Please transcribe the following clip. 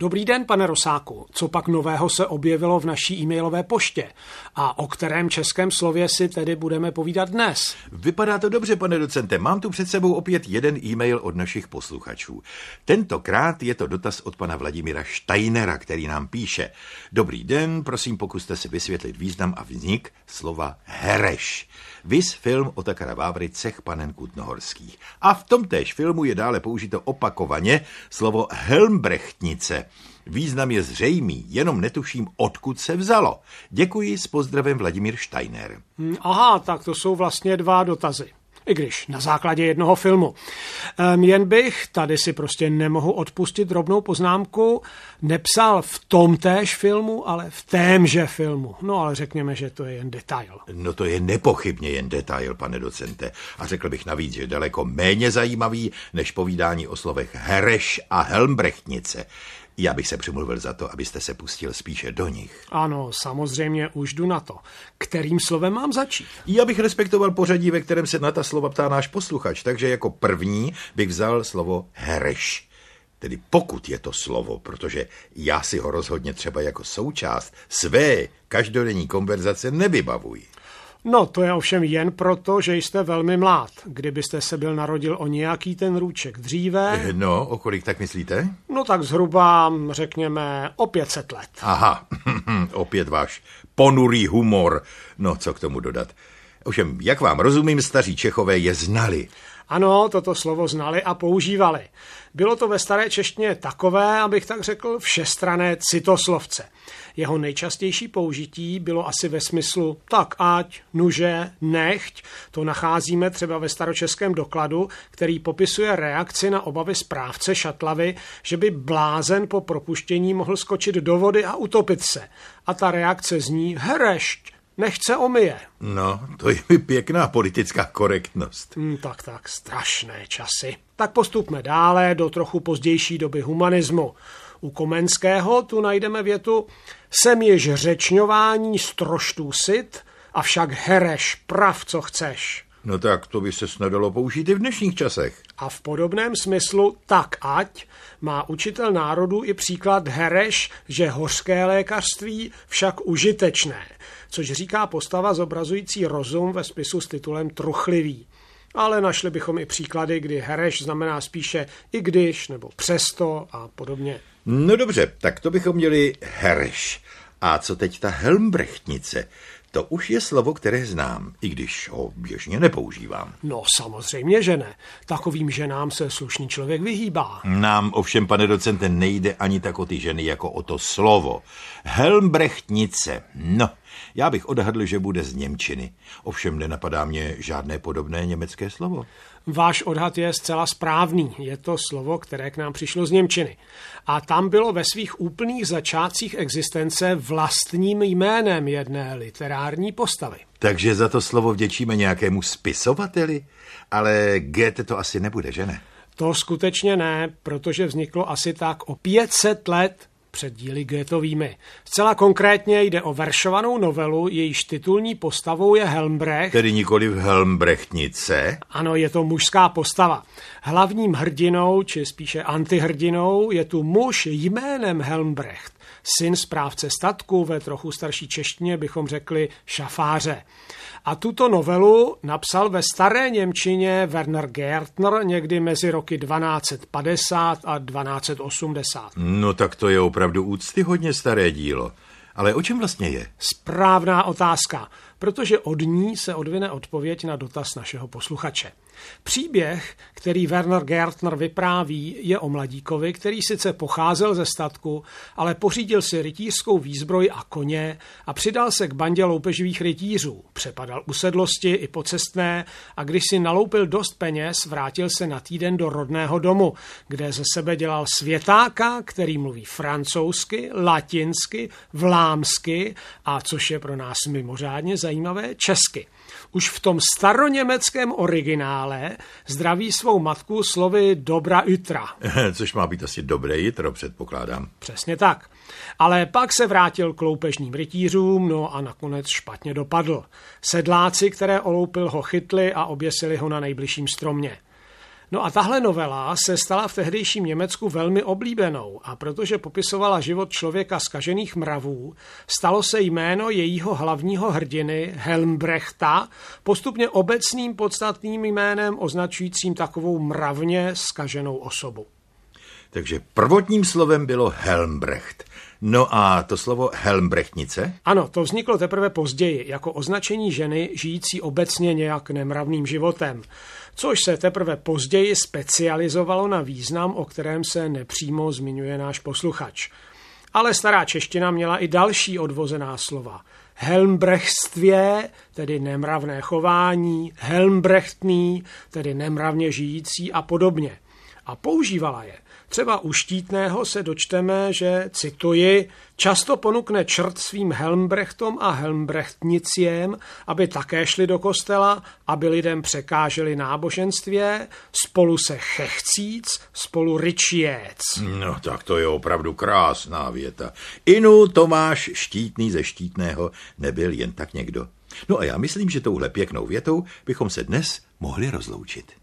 Dobrý den, pane Rosáku. Co pak nového se objevilo v naší e-mailové poště? A o kterém českém slově si tedy budeme povídat dnes? Vypadá to dobře, pane docente. Mám tu před sebou opět jeden e-mail od našich posluchačů. Tentokrát je to dotaz od pana Vladimíra Steinera, který nám píše. Dobrý den, prosím, pokuste si vysvětlit význam a vznik slova hereš. Vys film Otakara Vávry Cech panen Kutnohorských. A v tomtéž filmu je dále použito opakovaně slovo Helmbrechtnice. Význam je zřejmý, jenom netuším, odkud se vzalo. Děkuji s pozdravem Vladimír Steiner. Hm, aha, tak to jsou vlastně dva dotazy i když na základě jednoho filmu. Um, jen bych, tady si prostě nemohu odpustit drobnou poznámku, nepsal v tom též filmu, ale v témže filmu. No ale řekněme, že to je jen detail. No to je nepochybně jen detail, pane docente. A řekl bych navíc, že daleko méně zajímavý než povídání o slovech Hereš a Helmbrechtnice. Já bych se přimluvil za to, abyste se pustil spíše do nich. Ano, samozřejmě už jdu na to. Kterým slovem mám začít? Já bych respektoval pořadí, ve kterém se na ta slova ptá náš posluchač, takže jako první bych vzal slovo hereš. Tedy pokud je to slovo, protože já si ho rozhodně třeba jako součást své každodenní konverzace nevybavuji. No, to je ovšem jen proto, že jste velmi mlád. Kdybyste se byl narodil o nějaký ten růček dříve... No, o kolik tak myslíte? No tak zhruba, řekněme, o 500 let. Aha, opět váš ponurý humor. No, co k tomu dodat? Ovšem, jak vám rozumím, staří Čechové je znali. Ano, toto slovo znali a používali. Bylo to ve staré češtině takové, abych tak řekl, všestrané citoslovce. Jeho nejčastější použití bylo asi ve smyslu tak ať, nuže, nechť. To nacházíme třeba ve staročeském dokladu, který popisuje reakci na obavy správce šatlavy, že by blázen po propuštění mohl skočit do vody a utopit se. A ta reakce zní herešť, nechce omije. No, to je mi pěkná politická korektnost. Hmm, tak, tak, strašné časy. Tak postupme dále do trochu pozdější doby humanismu. U Komenského tu najdeme větu Sem jež řečňování stroštů sit, avšak hereš prav, co chceš. No tak to by se snadalo použít i v dnešních časech. A v podobném smyslu tak ať má učitel národu i příklad hereš, že hořské lékařství však užitečné, což říká postava zobrazující rozum ve spisu s titulem Truchlivý. Ale našli bychom i příklady, kdy hereš znamená spíše i když nebo přesto a podobně. No dobře, tak to bychom měli hereš. A co teď ta helmbrechtnice? To už je slovo, které znám, i když ho běžně nepoužívám. No samozřejmě, že ne. Takovým ženám se slušný člověk vyhýbá. Nám ovšem, pane docente, nejde ani tak o ty ženy, jako o to slovo. Helmbrechtnice. No, já bych odhadl, že bude z Němčiny. Ovšem nenapadá mě žádné podobné německé slovo. Váš odhad je zcela správný. Je to slovo, které k nám přišlo z Němčiny. A tam bylo ve svých úplných začátcích existence vlastním jménem jedné literární postavy. Takže za to slovo vděčíme nějakému spisovateli? Ale Goethe to asi nebude, že ne? To skutečně ne, protože vzniklo asi tak o 500 let před díly Goethovými. Zcela konkrétně jde o veršovanou novelu, jejíž titulní postavou je Helmbrecht. Tedy nikoli v Helmbrechtnice? Ano, je to mužská postava. Hlavním hrdinou, či spíše antihrdinou, je tu muž jménem Helmbrecht. Syn správce statku, ve trochu starší češtině bychom řekli šafáře. A tuto novelu napsal ve staré Němčině Werner Gärtner někdy mezi roky 1250 a 1280. No tak to je opravdu úctyhodně staré dílo. Ale o čem vlastně je? Správná otázka, protože od ní se odvine odpověď na dotaz našeho posluchače. Příběh, který Werner Gärtner vypráví, je o mladíkovi, který sice pocházel ze statku, ale pořídil si rytířskou výzbroj a koně a přidal se k bandě loupeživých rytířů. Přepadal usedlosti i pocestné a když si naloupil dost peněz, vrátil se na týden do rodného domu, kde ze sebe dělal světáka, který mluví francouzsky, latinsky, vlámsky a což je pro nás mimořádně zajímavé, česky. Už v tom staroněmeckém originále zdraví svou matku slovy dobra jutra. Což má být asi dobré jitro, předpokládám. Přesně tak. Ale pak se vrátil k loupežním rytířům, no a nakonec špatně dopadl. Sedláci, které oloupil, ho chytli a oběsili ho na nejbližším stromě. No a tahle novela se stala v tehdejším Německu velmi oblíbenou a protože popisovala život člověka skažených mravů, stalo se jméno jejího hlavního hrdiny Helmbrechta postupně obecným podstatným jménem označujícím takovou mravně skaženou osobu. Takže prvotním slovem bylo Helmbrecht. No a to slovo Helmbrechtnice? Ano, to vzniklo teprve později, jako označení ženy žijící obecně nějak nemravným životem, což se teprve později specializovalo na význam, o kterém se nepřímo zmiňuje náš posluchač. Ale stará čeština měla i další odvozená slova. Helmbrechtstvě, tedy nemravné chování, helmbrechtný, tedy nemravně žijící a podobně. A používala je Třeba u štítného se dočteme, že, cituji, často ponukne črt svým Helmbrechtom a Helmbrechtniciem, aby také šli do kostela, aby lidem překáželi náboženstvě, spolu se chechcíc, spolu ryčiec. No tak to je opravdu krásná věta. Inu Tomáš Štítný ze Štítného nebyl jen tak někdo. No a já myslím, že touhle pěknou větou bychom se dnes mohli rozloučit.